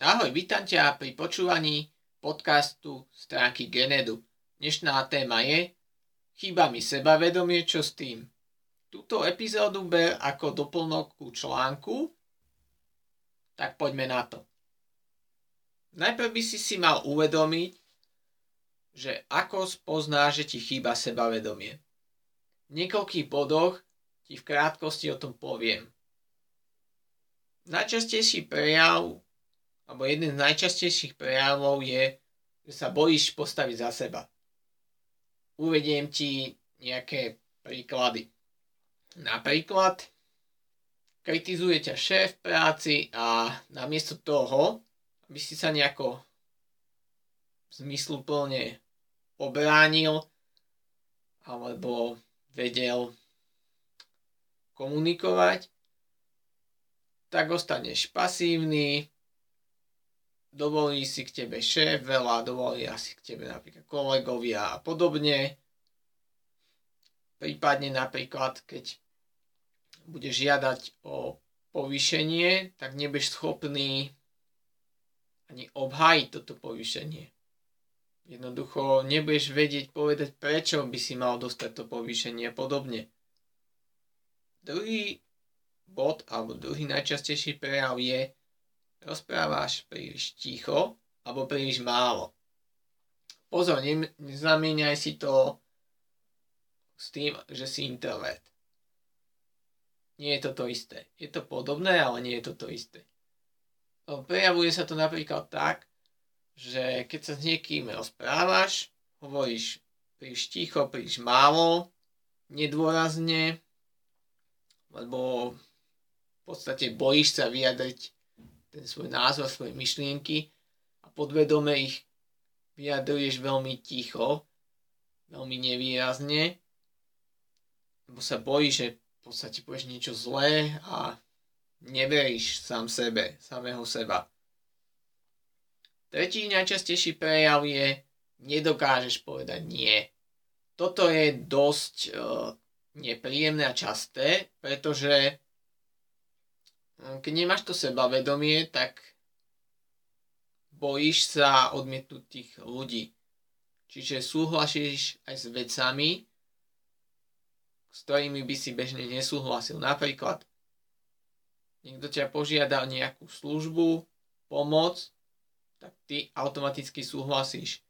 Ahoj, vítam ťa pri počúvaní podcastu stránky Genedu. Dnešná téma je Chýba mi sebavedomie, čo s tým? Túto epizódu ber ako doplnok ku článku, tak poďme na to. Najprv by si si mal uvedomiť, že ako spoznáš, že ti chýba sebavedomie. V niekoľkých bodoch ti v krátkosti o tom poviem. Najčastejší prejav alebo jeden z najčastejších prejavov je, že sa bojíš postaviť za seba. Uvediem ti nejaké príklady. Napríklad, kritizuje ťa šéf práci a namiesto toho, aby si sa nejako zmysluplne obránil alebo vedel komunikovať, tak ostaneš pasívny, dovolí si k tebe šéf veľa, dovolí asi k tebe napríklad kolegovia a podobne. Prípadne napríklad, keď budeš žiadať o povýšenie, tak nebudeš schopný ani obhájiť toto povýšenie. Jednoducho nebudeš vedieť povedať, prečo by si mal dostať to povýšenie a podobne. Druhý bod, alebo druhý najčastejší prejav je, rozprávaš príliš ticho alebo príliš málo. Pozor, nezamieňaj si to s tým, že si introvert. Nie je to to isté. Je to podobné, ale nie je to to isté. Prejavuje sa to napríklad tak, že keď sa s niekým rozprávaš, hovoríš príliš ticho, príliš málo, nedôrazne, lebo v podstate bojíš sa vyjadriť ten svoj názor, svoje myšlienky a podvedome ich vyjadruješ veľmi ticho, veľmi nevýrazne, lebo sa bojíš, že v podstate povieš niečo zlé a neveríš sám sebe, samého seba. Tretí najčastejší prejav je, nedokážeš povedať nie. Toto je dosť uh, nepríjemné a časté, pretože keď nemáš to sebavedomie, tak bojíš sa odmietnutých ľudí. Čiže súhlasíš aj s vecami, s ktorými by si bežne nesúhlasil. Napríklad, niekto ťa požiada o nejakú službu, pomoc, tak ty automaticky súhlasíš.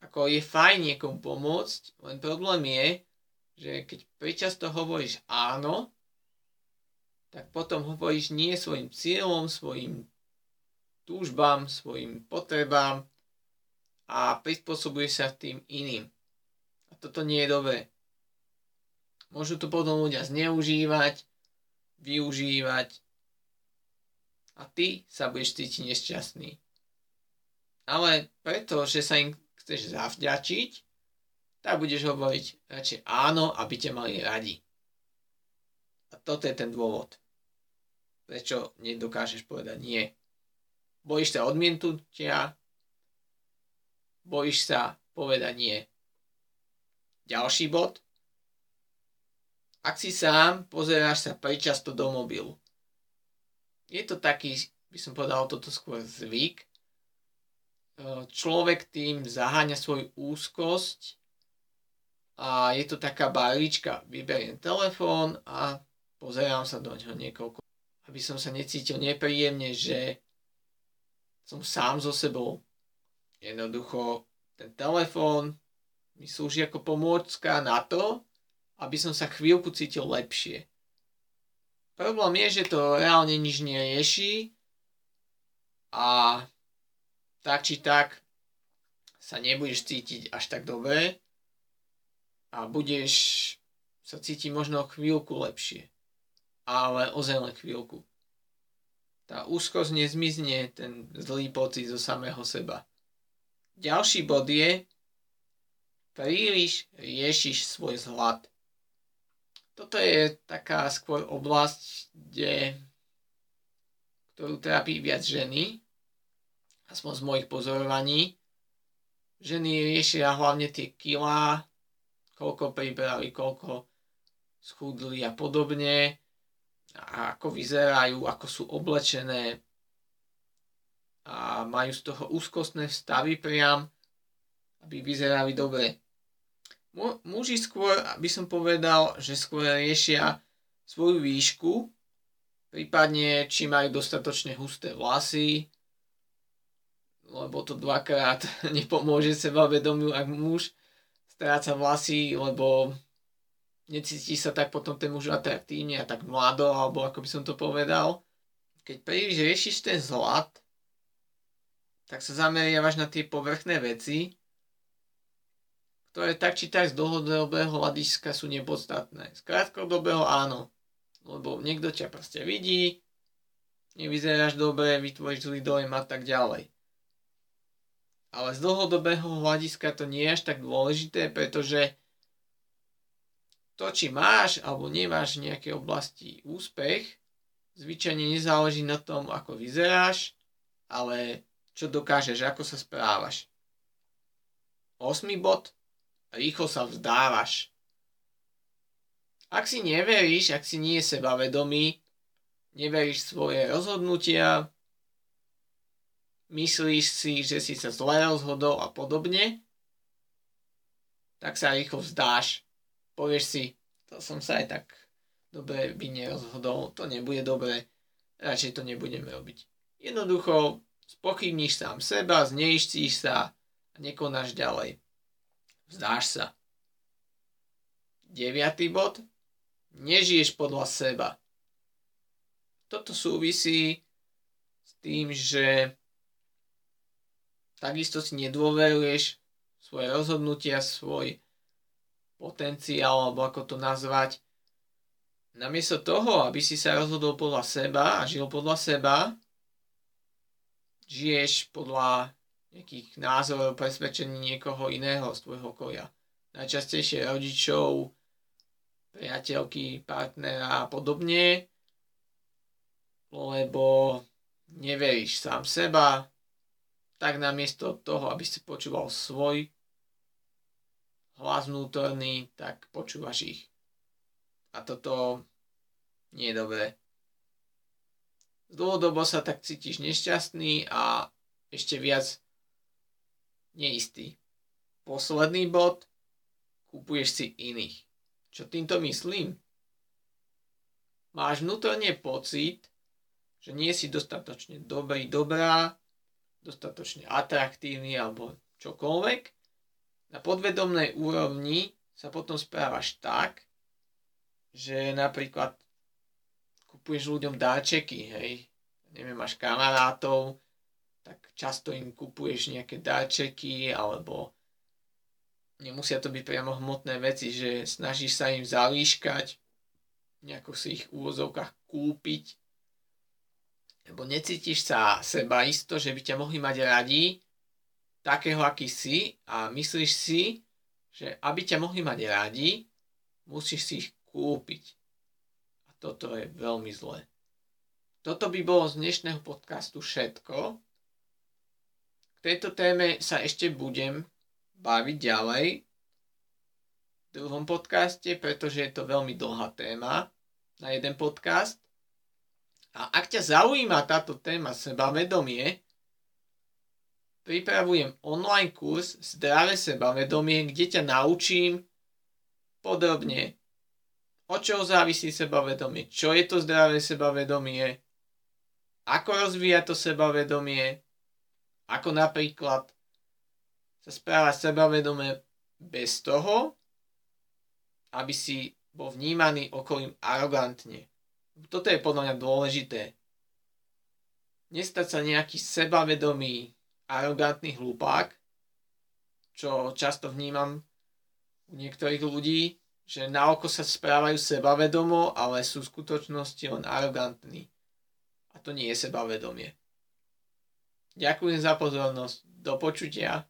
Ako je fajn niekomu pomôcť, len problém je, že keď pričasto hovoríš áno, tak potom hovoríš nie svojim cieľom, svojim túžbám, svojim potrebám a prispôsobuješ sa tým iným. A toto nie je dobré. Môžu to potom ľudia zneužívať, využívať a ty sa budeš cítiť nešťastný. Ale preto, že sa im chceš zavďačiť, tak budeš hovoriť radšej áno, aby ťa mali radi. Toto je ten dôvod prečo nedokážeš povedať nie. Bojíš sa odmietnutia, bojíš sa povedať nie. Ďalší bod. Ak si sám, pozeráš sa prečasto do mobilu. Je to taký, by som povedal, toto skôr zvyk. Človek tým zaháňa svoju úzkosť a je to taká barička. Vyberiem telefón a pozerám sa do neho niekoľko aby som sa necítil nepríjemne, že som sám so sebou. Jednoducho ten telefón mi slúži ako pomôcka na to, aby som sa chvíľku cítil lepšie. Problém je, že to reálne nič nerieši a tak či tak sa nebudeš cítiť až tak dobre a budeš sa cítiť možno chvíľku lepšie ale ozaj len chvíľku. Tá úzkosť nezmizne, ten zlý pocit zo samého seba. Ďalší bod je, príliš riešiš svoj zhlad. Toto je taká skôr oblasť, kde, ktorú trápi viac ženy, aspoň z mojich pozorovaní. Ženy riešia hlavne tie kilá, koľko pribrali, koľko schudli a podobne a ako vyzerajú, ako sú oblečené. a majú z toho úzkostné stavy priam, aby vyzerali dobre. Muži skôr, by som povedal, že skôr riešia svoju výšku, prípadne či majú dostatočne husté vlasy, lebo to dvakrát nepomôže sebavedomiu, ak muž stráca vlasy, lebo necíti sa tak potom ten muž atraktívne a tak mlado, alebo ako by som to povedal. Keď príliš riešiš ten zlat, tak sa zameriavaš na tie povrchné veci, ktoré tak či tak z dlhodobého hľadiska sú nepodstatné. Z krátkodobého áno, lebo niekto ťa proste vidí, nevyzeráš dobre, vytvoríš zlý dojem a tak ďalej. Ale z dlhodobého hľadiska to nie je až tak dôležité, pretože to, či máš alebo nemáš v nejakej oblasti úspech, zvyčajne nezáleží na tom, ako vyzeráš, ale čo dokážeš, ako sa správaš. Osmý bod. Rýchlo sa vzdávaš. Ak si neveríš, ak si nie je sebavedomý, neveríš svoje rozhodnutia, myslíš si, že si sa zle rozhodol a podobne, tak sa rýchlo vzdáš. Povieš si, to som sa aj tak dobre by nerozhodol, to nebude dobre, radšej to nebudeme robiť. Jednoducho spochybníš sám seba, zneištíš sa a nekonáš ďalej. Vzdáš sa. Deviatý bod. Nežiješ podľa seba. Toto súvisí s tým, že takisto si nedôveruješ svoje rozhodnutia, svoj potenciál, alebo ako to nazvať. Namiesto toho, aby si sa rozhodol podľa seba a žil podľa seba, žiješ podľa nejakých názorov, presvedčení niekoho iného z tvojho okolia. Najčastejšie rodičov, priateľky, partnera a podobne, lebo neveríš sám seba, tak namiesto toho, aby si počúval svoj hlas vnútorný, tak počúvaš ich. A toto nie je dobré dlhodobo sa tak cítiš nešťastný a ešte viac neistý. Posledný bod, kúpuješ si iných. Čo týmto myslím? Máš vnútorne pocit, že nie si dostatočne dobrý, dobrá, dostatočne atraktívny alebo čokoľvek. Na podvedomnej úrovni sa potom správaš tak, že napríklad kupuješ ľuďom dáčeky, hej. Neviem, máš kamarátov, tak často im kupuješ nejaké dáčeky, alebo nemusia to byť priamo hmotné veci, že snažíš sa im zalíškať, nejako si ich v úvozovkách kúpiť, lebo necítiš sa seba isto, že by ťa mohli mať radi, takého, aký si a myslíš si, že aby ťa mohli mať radi, musíš si ich kúpiť. Toto je veľmi zlé. Toto by bolo z dnešného podcastu všetko. K tejto téme sa ešte budem baviť ďalej v druhom podcaste, pretože je to veľmi dlhá téma na jeden podcast. A ak ťa zaujíma táto téma sebavedomie, pripravujem online kurz Zdravé sebavedomie, kde ťa naučím podrobne od čoho závisí sebavedomie, čo je to zdravé sebavedomie, ako rozvíja to sebavedomie, ako napríklad sa správa sebavedomie bez toho, aby si bol vnímaný okolím arogantne. Toto je podľa mňa dôležité. Nestať sa nejaký sebavedomý, arogantný hlupák, čo často vnímam u niektorých ľudí, že na oko sa správajú sebavedomo, ale sú v skutočnosti len arogantní. A to nie je sebavedomie. Ďakujem za pozornosť. Do počutia.